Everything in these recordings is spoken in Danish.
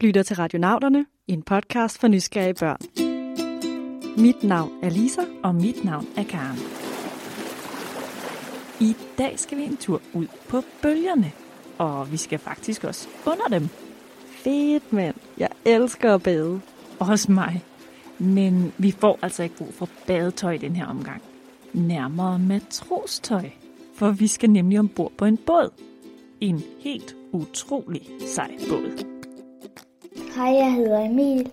lytter til Radionauterne, en podcast for nysgerrige børn. Mit navn er Lisa. Og mit navn er Karen. I dag skal vi en tur ud på bølgerne. Og vi skal faktisk også under dem. Fedt, mand. Jeg elsker at bade. Også mig. Men vi får altså ikke brug for badetøj i den her omgang. Nærmere matrostøj. For vi skal nemlig ombord på en båd. En helt utrolig sej båd. Hej, jeg hedder Emil.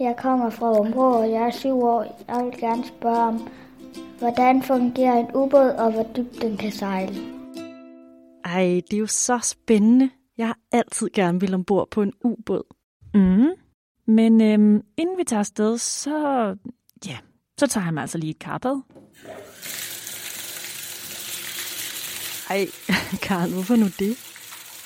Jeg kommer fra Umbro, og jeg er syv år. Jeg vil gerne spørge om, hvordan fungerer en ubåd, og hvor dybt den kan sejle. Ej, det er jo så spændende. Jeg har altid gerne vil ombord på en ubåd. Mm. Men øhm, inden vi tager afsted, så, ja, så tager jeg mig altså lige et karpad. Ej, Karl, hvorfor nu det?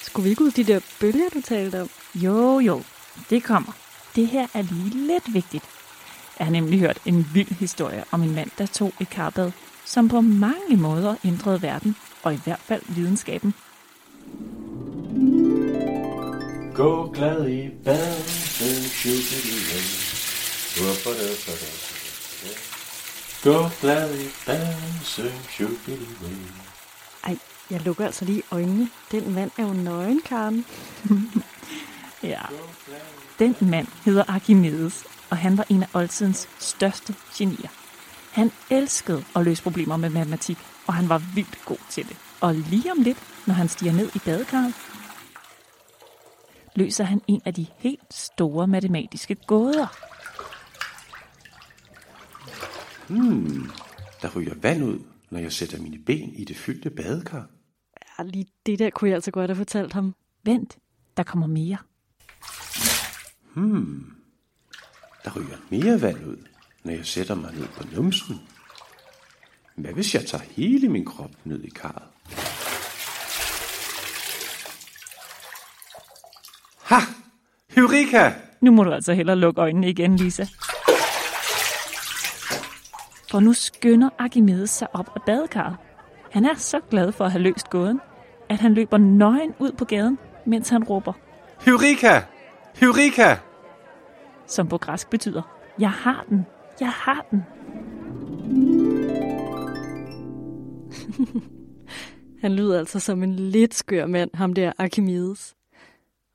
Skulle vi ikke ud de der bølger, du talte om? Jo, jo, det kommer. Det her er lige lidt vigtigt. Jeg har nemlig hørt en vild historie om en mand, der tog et karbad, som på mange måder ændrede verden, og i hvert fald videnskaben. Gå glad i bad, Gå glad i shubidi Ej, jeg lukker altså lige øjnene. Den mand er jo nøgen, Karen. Ja. Den mand hedder Archimedes, og han var en af oldtidens største genier. Han elskede at løse problemer med matematik, og han var vildt god til det. Og lige om lidt, når han stiger ned i badekarret, løser han en af de helt store matematiske gåder. Hmm, der ryger vand ud, når jeg sætter mine ben i det fyldte badekar. Ja, lige det der kunne jeg altså godt have fortalt ham. Vent, der kommer mere. Hmm, der ryger mere vand ud, når jeg sætter mig ned på numsen. Hvad hvis jeg tager hele min krop ned i karret? Ha! Eureka! Nu må du altså hellere lukke øjnene igen, Lisa. For nu skynder Archimedes sig op af badekarret. Han er så glad for at have løst gåden, at han løber nøgen ud på gaden, mens han råber, Eureka! Eureka! Som på græsk betyder, jeg har den, jeg har den. Han lyder altså som en lidt skør mand, ham der Archimedes.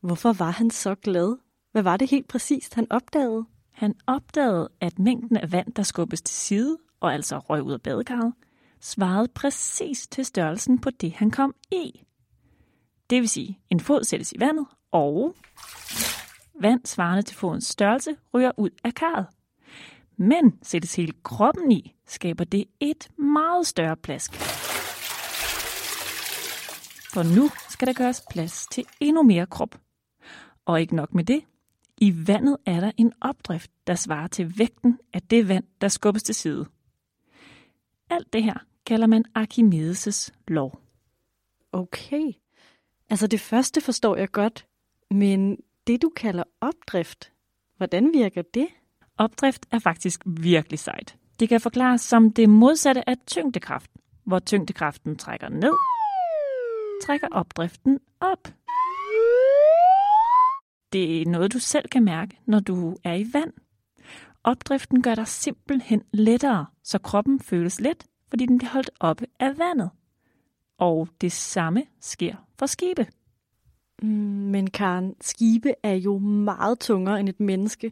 Hvorfor var han så glad? Hvad var det helt præcist, han opdagede? Han opdagede, at mængden af vand, der skubbes til side, og altså røg ud af badekarret, svarede præcis til størrelsen på det, han kom i. Det vil sige, en fod sættes i vandet, og vand svarende til fodens størrelse ryger ud af karret. Men sættes hele kroppen i, skaber det et meget større plask. For nu skal der gøres plads til endnu mere krop. Og ikke nok med det, i vandet er der en opdrift, der svarer til vægten af det vand, der skubbes til side. Alt det her kalder man Archimedes' lov. Okay. Altså det første forstår jeg godt, men det du kalder opdrift, hvordan virker det? Opdrift er faktisk virkelig sejt. Det kan forklares som det modsatte af tyngdekraft, hvor tyngdekraften trækker ned, trækker opdriften op. Det er noget, du selv kan mærke, når du er i vand. Opdriften gør dig simpelthen lettere, så kroppen føles let, fordi den bliver holdt oppe af vandet. Og det samme sker for skibe. Mm, men Karen, skibe er jo meget tungere end et menneske,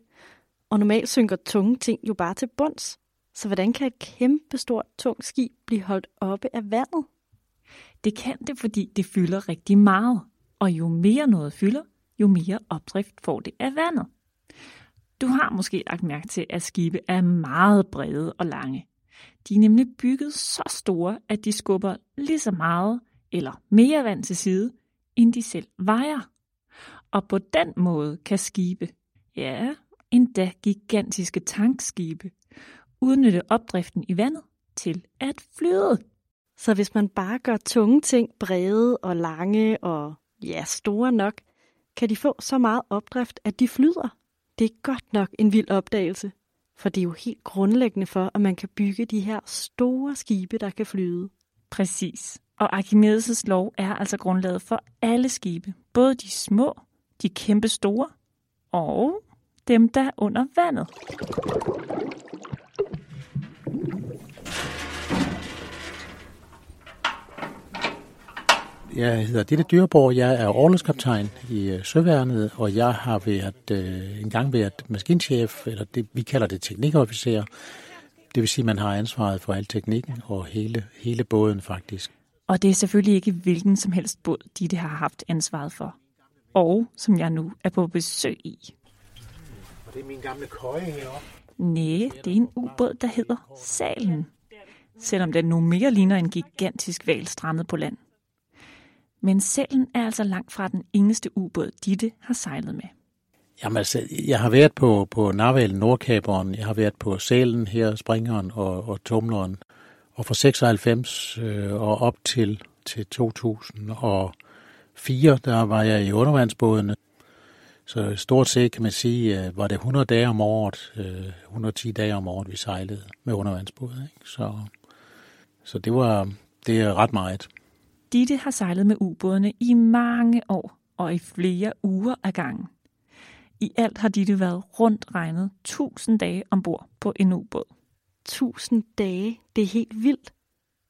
og normalt synker tunge ting jo bare til bunds. Så hvordan kan et kæmpe stort tungt skib blive holdt oppe af vandet? Det kan det, fordi det fylder rigtig meget. Og jo mere noget fylder, jo mere opdrift får det af vandet. Du har måske lagt mærke til, at skibe er meget brede og lange. De er nemlig bygget så store, at de skubber lige så meget eller mere vand til side, end de selv vejer. Og på den måde kan skibe, ja, endda gigantiske tankskibe, udnytte opdriften i vandet til at flyde. Så hvis man bare gør tunge ting brede og lange og ja, store nok, kan de få så meget opdrift, at de flyder. Det er godt nok en vild opdagelse, for det er jo helt grundlæggende for, at man kan bygge de her store skibe, der kan flyde. Præcis. Og Archimedes' lov er altså grundlaget for alle skibe, både de små, de kæmpe store og dem, der er under vandet. Jeg hedder Ditte Dyreborg, jeg er overløskaptajn i øh, Søværnet, og jeg har været øh, en gang været maskinchef, eller det, vi kalder det teknikofficer. Det vil sige, at man har ansvaret for al teknikken og hele, hele båden faktisk. Og det er selvfølgelig ikke hvilken som helst båd, Ditte har haft ansvaret for. Og som jeg nu er på besøg i. Og det er min gamle køje heroppe. Næh, det er en ubåd, der hedder Salen. Selvom den nu mere ligner en gigantisk val strandet på land. Men Salen er altså langt fra den eneste ubåd, Ditte har sejlet med. Jamen altså, jeg har været på, på Narvalen Nordkaberen, jeg har været på Sælen her, Springeren og, og Tumleren. Og fra 96 øh, og op til, til 2004, der var jeg i undervandsbådene. Så stort set kan man sige, øh, var det 100 dage om året, øh, 110 dage om året, vi sejlede med undervandsbåde. Ikke? Så, så det var det er ret meget. Ditte har sejlet med ubådene i mange år og i flere uger ad gangen. I alt har Ditte været rundt regnet 1000 dage ombord på en ubåd. 1000 dage, det er helt vildt.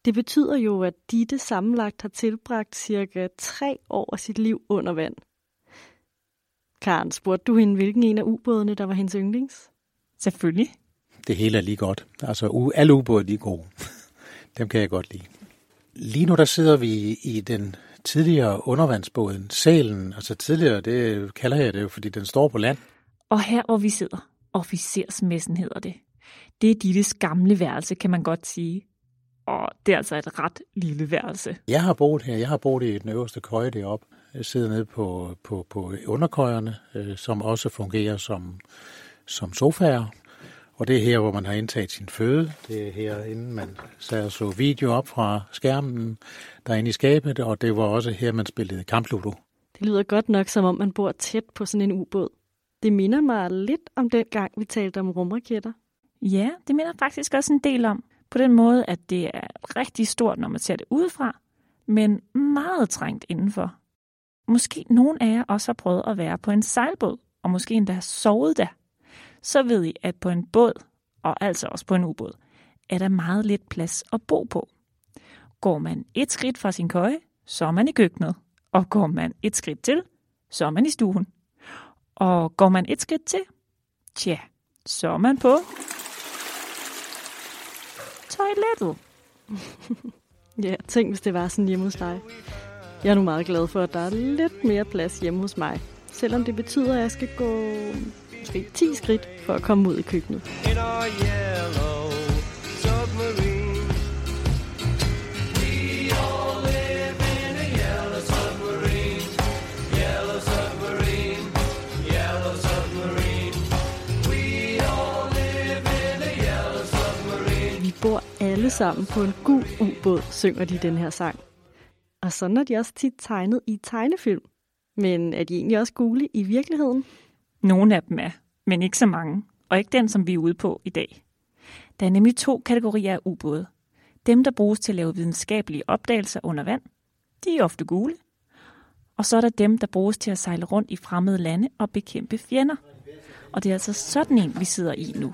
Det betyder jo, at Ditte sammenlagt har tilbragt cirka tre år af sit liv under vand. Karen, spurgte du hende, hvilken en af ubådene, der var hendes yndlings? Selvfølgelig. Det hele er lige godt. Altså, u- alle ubåde de er gode. Dem kan jeg godt lide. Lige nu der sidder vi i den tidligere undervandsbåden, Sælen. Altså tidligere, det kalder jeg det jo, fordi den står på land. Og her, hvor vi sidder, officersmessen hedder det. Det er Dittes gamle værelse, kan man godt sige. Og det er altså et ret lille værelse. Jeg har boet her. Jeg har boet i den øverste køje deroppe. Jeg sidder nede på, på, på underkøjerne, øh, som også fungerer som, som sofaer. Og det er her, hvor man har indtaget sin føde. Det er her, inden man sad og så video op fra skærmen derinde i skabet. Og det var også her, man spillede kampludo. Det lyder godt nok, som om man bor tæt på sådan en ubåd. Det minder mig lidt om den gang, vi talte om rumraketter. Ja, det minder faktisk også en del om. På den måde, at det er rigtig stort, når man ser det udefra, men meget trængt indenfor. Måske nogen af jer også har prøvet at være på en sejlbåd, og måske endda har sovet der. Så ved I, at på en båd, og altså også på en ubåd, er der meget lidt plads at bo på. Går man et skridt fra sin køje, så er man i køkkenet. Og går man et skridt til, så er man i stuen. Og går man et skridt til, tja, så er man på toilettet. Ja, tænk hvis det var sådan hjemme hos dig. Jeg er nu meget glad for, at der er lidt mere plads hjemme hos mig. Selvom det betyder, at jeg skal gå måske 10 skridt for at komme ud i køkkenet. in our yellow submarine. Sammen på en gul ubåd, synger de den her sang. Og sådan er de også tit tegnet i tegnefilm. Men er de egentlig også gule i virkeligheden? Nogle af dem er, men ikke så mange, og ikke den, som vi er ude på i dag. Der er nemlig to kategorier af ubåde. Dem, der bruges til at lave videnskabelige opdagelser under vand, de er ofte gule. Og så er der dem, der bruges til at sejle rundt i fremmede lande og bekæmpe fjender. Og det er altså sådan en, vi sidder i nu.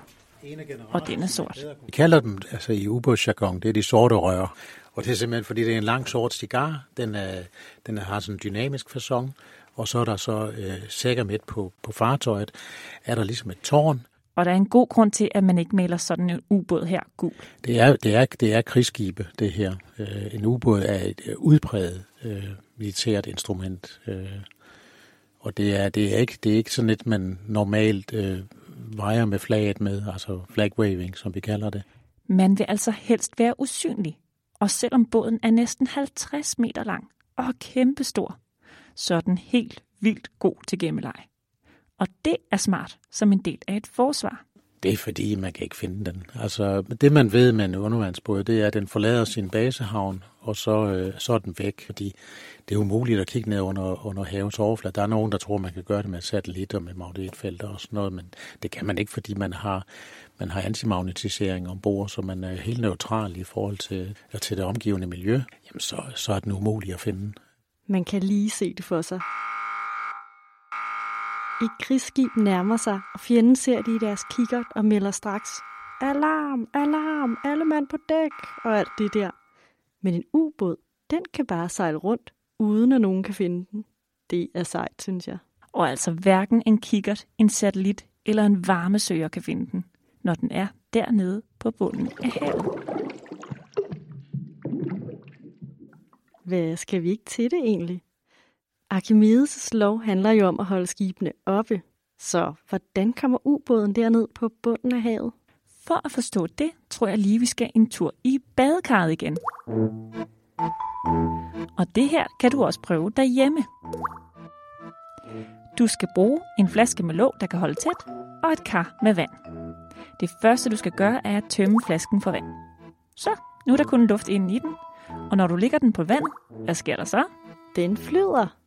Og den er sort. Vi kalder dem altså i ubådsjargon, det er de sorte rør. Og det er simpelthen, fordi det er en lang sort cigar. Den, er, den har sådan en dynamisk fasong. Og så er der så øh, sækker midt på, på fartøjet, er der ligesom et tårn. Og der er en god grund til, at man ikke maler sådan en ubåd her gul. Det er, det er, det er krigsskibe, det her. Øh, en ubåd er et øh, udpræget øh, militært instrument. Øh, og det er, det, er ikke, det er ikke sådan et, man normalt øh, vejer med flaget med, altså flag waving, som vi kalder det. Man vil altså helst være usynlig. Og selvom båden er næsten 50 meter lang og kæmpestor, så er den helt vildt god til gemmeleg. Og det er smart som en del af et forsvar. Det er fordi, man kan ikke finde den. Altså, det man ved med en undervandsbåd, det er, at den forlader sin basehavn, og så, øh, så er den væk, fordi det er umuligt at kigge ned under, under havets overflade. Der er nogen, der tror, man kan gøre det med satellitter, med magnetfelter og sådan noget, men det kan man ikke, fordi man har, man har antimagnetisering ombord, så man er helt neutral i forhold til, til det omgivende miljø. Jamen, så, så er den umulig at finde. Man kan lige se det for sig. Et krigsskib nærmer sig, og fjenden ser de i deres kikkert og melder straks Alarm, alarm, alle mand på dæk og alt det der. Men en ubåd, den kan bare sejle rundt, uden at nogen kan finde den. Det er sejt, synes jeg. Og altså hverken en kikkert, en satellit eller en varmesøger kan finde den, når den er dernede på bunden af havet. Hvad skal vi ikke til det egentlig? Archimedes' lov handler jo om at holde skibene oppe. Så hvordan kommer ubåden derned på bunden af havet? For at forstå det, tror jeg lige, vi skal en tur i badekarret igen. Og det her kan du også prøve derhjemme. Du skal bruge en flaske med låg, der kan holde tæt, og et kar med vand. Det første, du skal gøre, er at tømme flasken for vand. Så, nu er der kun luft inde i den, og når du ligger den på vand, hvad sker der så? Den flyder.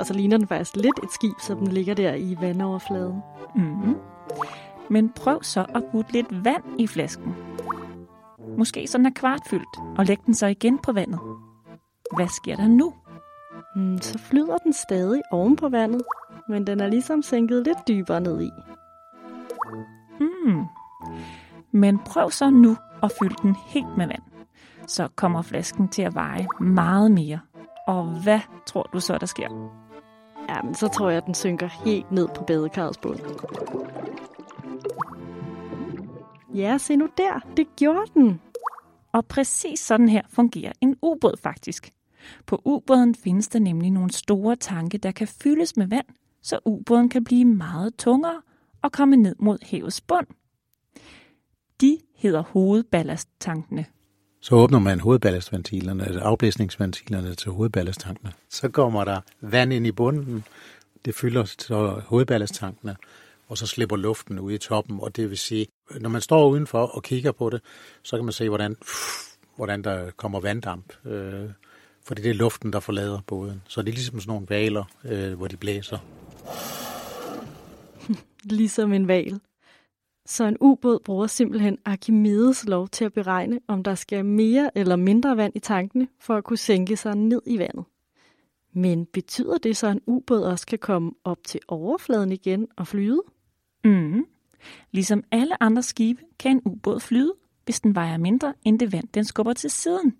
Og så ligner den faktisk lidt et skib, så den ligger der i vandoverfladen. Mm-hmm. Men prøv så at putte lidt vand i flasken. Måske sådan er kvartfyldt, og læg den så igen på vandet. Hvad sker der nu? Hmm, så flyder den stadig oven på vandet, men den er ligesom sænket lidt dybere ned i. Hmm. Men prøv så nu at fylde den helt med vand. Så kommer flasken til at veje meget mere. Og hvad tror du så, der sker? Ja, men så tror jeg, at den synker helt ned på badekarrets bund. Ja, se nu der. Det gjorde den. Og præcis sådan her fungerer en ubåd faktisk. På ubåden findes der nemlig nogle store tanke, der kan fyldes med vand, så ubåden kan blive meget tungere og komme ned mod havets bund. De hedder hovedballasttankene. Så åbner man hovedballastventilerne, eller afblæsningsventilerne til hovedballasttankene. Så kommer der vand ind i bunden, det fylder så hovedballasttankene, og så slipper luften ud i toppen. Og det vil sige, når man står udenfor og kigger på det, så kan man se, hvordan, hvordan der kommer vanddamp. Øh, fordi det er luften, der forlader båden. Så det er ligesom sådan nogle valer, øh, hvor de blæser. Ligesom en val. Så en ubåd bruger simpelthen Archimedes lov til at beregne, om der skal mere eller mindre vand i tankene, for at kunne sænke sig ned i vandet. Men betyder det så, at en ubåd også kan komme op til overfladen igen og flyde? Mm. Ligesom alle andre skibe kan en ubåd flyde, hvis den vejer mindre end det vand, den skubber til siden.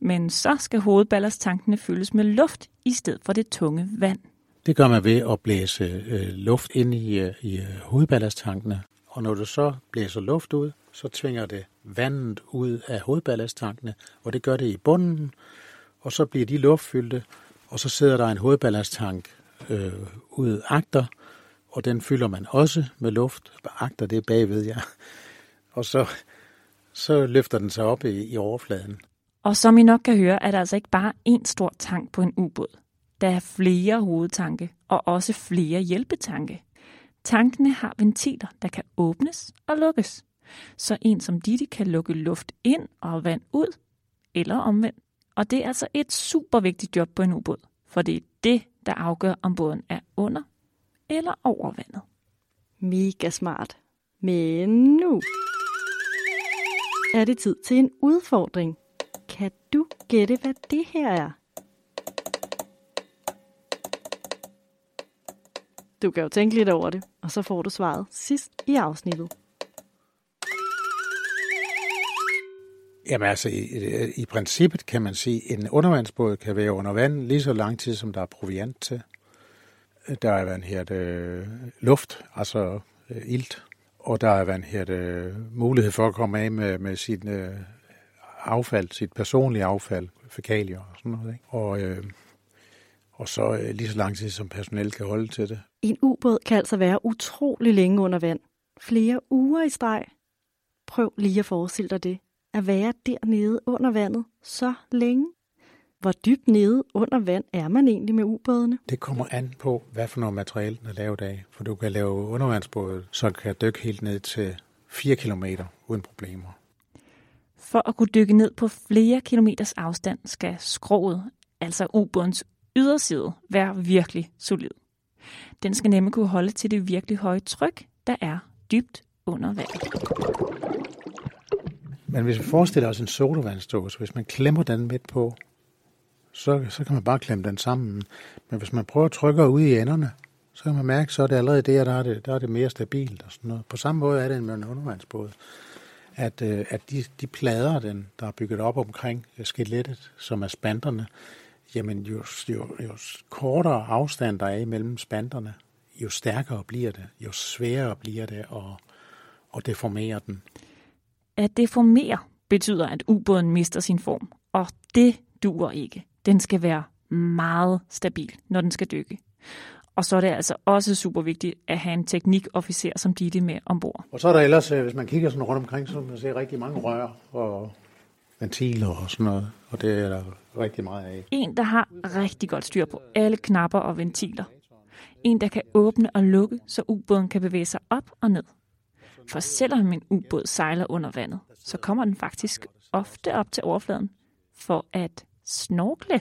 Men så skal hovedballasttankene fyldes med luft i stedet for det tunge vand. Det gør man ved at blæse øh, luft ind i, øh, i øh, hovedballasttankene. Og når du så blæser luft ud, så tvinger det vandet ud af hovedballasttankene, og det gør det i bunden, og så bliver de luftfyldte, og så sidder der en hovedballasttank øh, ud agter, og den fylder man også med luft. Agter det er bagved, ja. Og så, så løfter den sig op i, i overfladen. Og som I nok kan høre, er der altså ikke bare én stor tank på en ubåd. Der er flere hovedtanke og også flere hjælpetanke. Tankene har ventiler, der kan åbnes og lukkes. Så en som Didi kan lukke luft ind og vand ud, eller omvendt. Og det er altså et super vigtigt job på en ubåd, for det er det, der afgør, om båden er under eller over vandet. Mega smart. Men nu er det tid til en udfordring. Kan du gætte, hvad det her er? Du kan jo tænke lidt over det, og så får du svaret sidst i afsnittet. Jamen altså, i, i princippet kan man sige, at en undervandsbåd kan være under vand lige så lang tid, som der er proviant til. Der er hvad her det, øh, luft, altså øh, ilt, og der er hvad her det, øh, mulighed for at komme af med, med sit øh, affald, sit personlige affald, fækalier og sådan noget. Ikke? Og, øh, og så øh, lige så lang tid, som personel kan holde til det. En ubåd kan altså være utrolig længe under vand. Flere uger i streg. Prøv lige at forestille dig det. At være dernede under vandet så længe. Hvor dybt nede under vand er man egentlig med ubådene? Det kommer an på, hvad for noget materiale den er lavet af. For du kan lave undervandsbåde, så kan dykke helt ned til 4 km uden problemer. For at kunne dykke ned på flere kilometers afstand, skal skroget, altså ubådens yderside, være virkelig solid. Den skal nemlig kunne holde til det virkelig høje tryk, der er dybt under vandet. Men hvis vi forestiller os en sodavandsdåse, hvis man klemmer den midt på, så, så kan man bare klemme den sammen. Men hvis man prøver at trykke ud i enderne, så kan man mærke, så er det allerede der, der er det, der er det mere stabilt og sådan noget. På samme måde er det med en undervandsbåd, at, øh, at de, de plader, den, der er bygget op omkring skelettet, som er spanderne, jamen jo, jo, jo kortere afstand der er imellem spanderne, jo stærkere bliver det, jo sværere bliver det at, at deformere den. At deformere betyder, at ubåden mister sin form, og det duer ikke. Den skal være meget stabil, når den skal dykke. Og så er det altså også super vigtigt at have en teknikofficer som Ditte med ombord. Og så er der ellers, øh, hvis man kigger sådan rundt omkring, så kan man se rigtig mange rør og ventiler og sådan noget. Og det er der rigtig meget af. En, der har rigtig godt styr på alle knapper og ventiler. En, der kan åbne og lukke, så ubåden kan bevæge sig op og ned. For selvom en ubåd sejler under vandet, så kommer den faktisk ofte op til overfladen for at snorkle.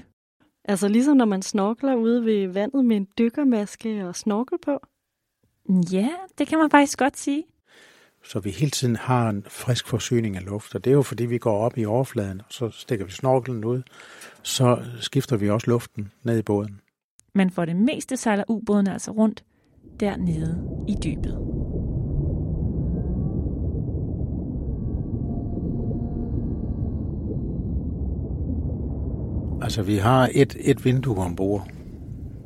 Altså ligesom når man snorkler ude ved vandet med en dykkermaske og snorkel på. Ja, det kan man faktisk godt sige. Så vi hele tiden har en frisk forsyning af luft. Og det er jo fordi, vi går op i overfladen, og så stikker vi snorkelen ud. Så skifter vi også luften ned i båden. Men for det meste sejler ubåden altså rundt dernede i dybet. Altså, vi har et, et vindue ombord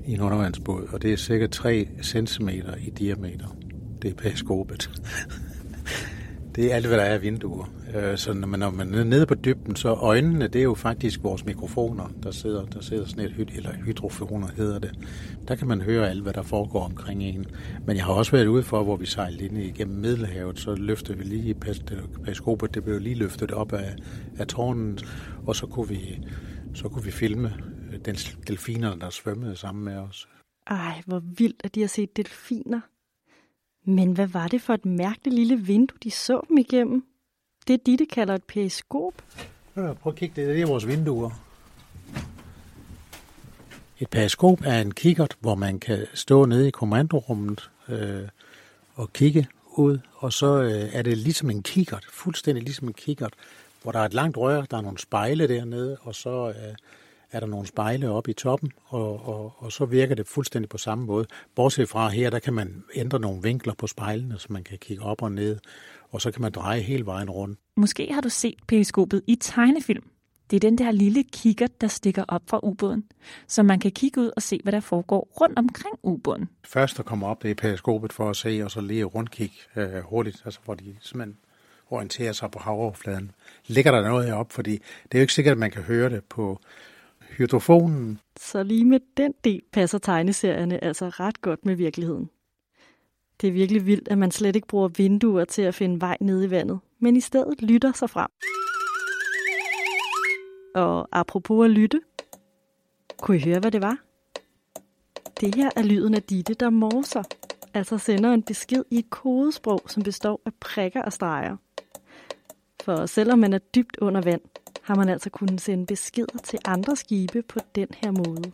i en undervandsbåd, og det er cirka 3 cm i diameter. Det er periskopet det er alt, hvad der er af vinduer. Øh, så når man, når man er nede på dybden, så øjnene, det er jo faktisk vores mikrofoner, der sidder, der sidder sådan et hyd, eller hydrofoner hedder det. Der kan man høre alt, hvad der foregår omkring en. Men jeg har også været ude for, hvor vi sejlede ind igennem Middelhavet, så løftede vi lige periskopet, det blev lige løftet op af, af tårnen, og så kunne vi, så kunne vi filme øh, den delfinerne, der svømmede sammen med os. Ej, hvor vildt, at de har set delfiner. Men hvad var det for et mærkeligt lille vindue, de så dem igennem? Det Ditte kalder et periskop. Ja, prøv at kigge, det er vores vinduer. Et periskop er en kikkert, hvor man kan stå nede i kommandorummet øh, og kigge ud, og så øh, er det ligesom en kikkert, fuldstændig ligesom en kikkert, hvor der er et langt rør, der er nogle spejle dernede, og så øh, er der nogle spejle oppe i toppen, og, og, og så virker det fuldstændig på samme måde. Bortset fra her, der kan man ændre nogle vinkler på spejlene, så man kan kigge op og ned, og så kan man dreje hele vejen rundt. Måske har du set periskopet i tegnefilm. Det er den der lille kikkert, der stikker op fra ubåden, så man kan kigge ud og se, hvad der foregår rundt omkring ubåden. Først der kommer op det er periskopet for at se, og så lige rundkig øh, hurtigt, altså hvor de simpelthen orienterer sig på havoverfladen. Ligger der noget heroppe, fordi det er jo ikke sikkert, at man kan høre det på hydrofonen. Så lige med den del passer tegneserierne altså ret godt med virkeligheden. Det er virkelig vildt, at man slet ikke bruger vinduer til at finde vej ned i vandet, men i stedet lytter sig frem. Og apropos at lytte, kunne I høre, hvad det var? Det her er lyden af Ditte, der morser, altså sender en besked i et kodesprog, som består af prikker og streger. For selvom man er dybt under vand, har man altså kunnet sende beskeder til andre skibe på den her måde.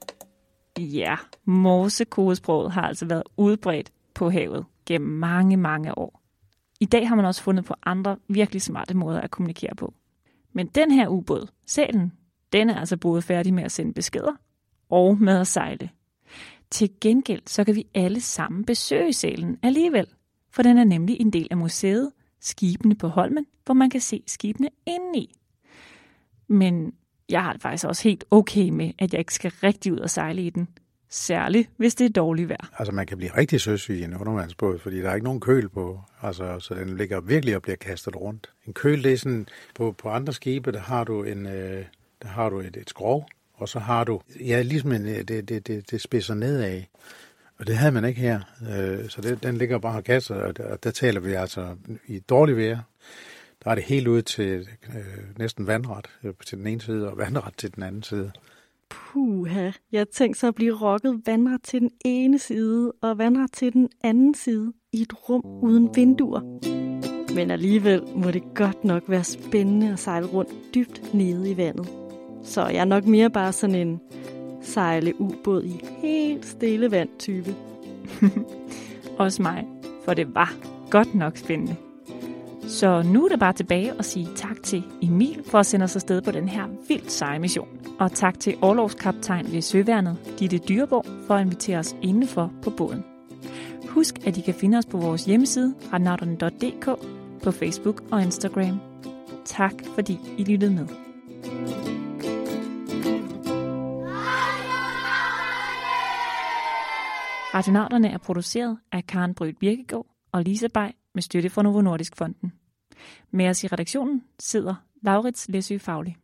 Ja, morsekodesproget har altså været udbredt på havet gennem mange, mange år. I dag har man også fundet på andre virkelig smarte måder at kommunikere på. Men den her ubåd, Sælen, den er altså både færdig med at sende beskeder og med at sejle. Til gengæld så kan vi alle sammen besøge Sælen alligevel, for den er nemlig en del af museet Skibene på Holmen, hvor man kan se skibene indeni. Men jeg har det faktisk også helt okay med, at jeg ikke skal rigtig ud og sejle i den. Særligt, hvis det er dårligt vejr. Altså man kan blive rigtig søsyg i en undervandsbåd, fordi der er ikke nogen køl på, altså, så den ligger virkelig og bliver kastet rundt. En køl, det er sådan, på, på andre skibe, der har du, en, øh, der har du et, et skrov, og så har du, ja, ligesom en, øh, det, det, det, det spidser nedad. Og det havde man ikke her, øh, så det, den ligger bare og kaster, og der, og der taler vi altså i dårligt vejr. Der er det helt ud til øh, næsten vandret øh, til den ene side, og vandret til den anden side. Puha, jeg tænkte så at blive rokket vandret til den ene side og vandret til den anden side i et rum uden vinduer. Men alligevel må det godt nok være spændende at sejle rundt dybt nede i vandet. Så jeg er nok mere bare sådan en sejle ubåd i helt stille vand type. Også mig, for det var godt nok spændende. Så nu er det bare tilbage at sige tak til Emil for at sende os afsted på den her vildt seje mission. Og tak til overlovskaptajn ved Søværnet, Ditte Dyreborg, for at invitere os indenfor på båden. Husk, at I kan finde os på vores hjemmeside, radnauterne.dk, på Facebook og Instagram. Tak fordi I lyttede med. Radionauterne er produceret af Karen Brød Birkegaard og Lisa Bay med støtte fra Novo Nordisk Fonden. Med os i redaktionen sidder Laurits Læsø Faglig.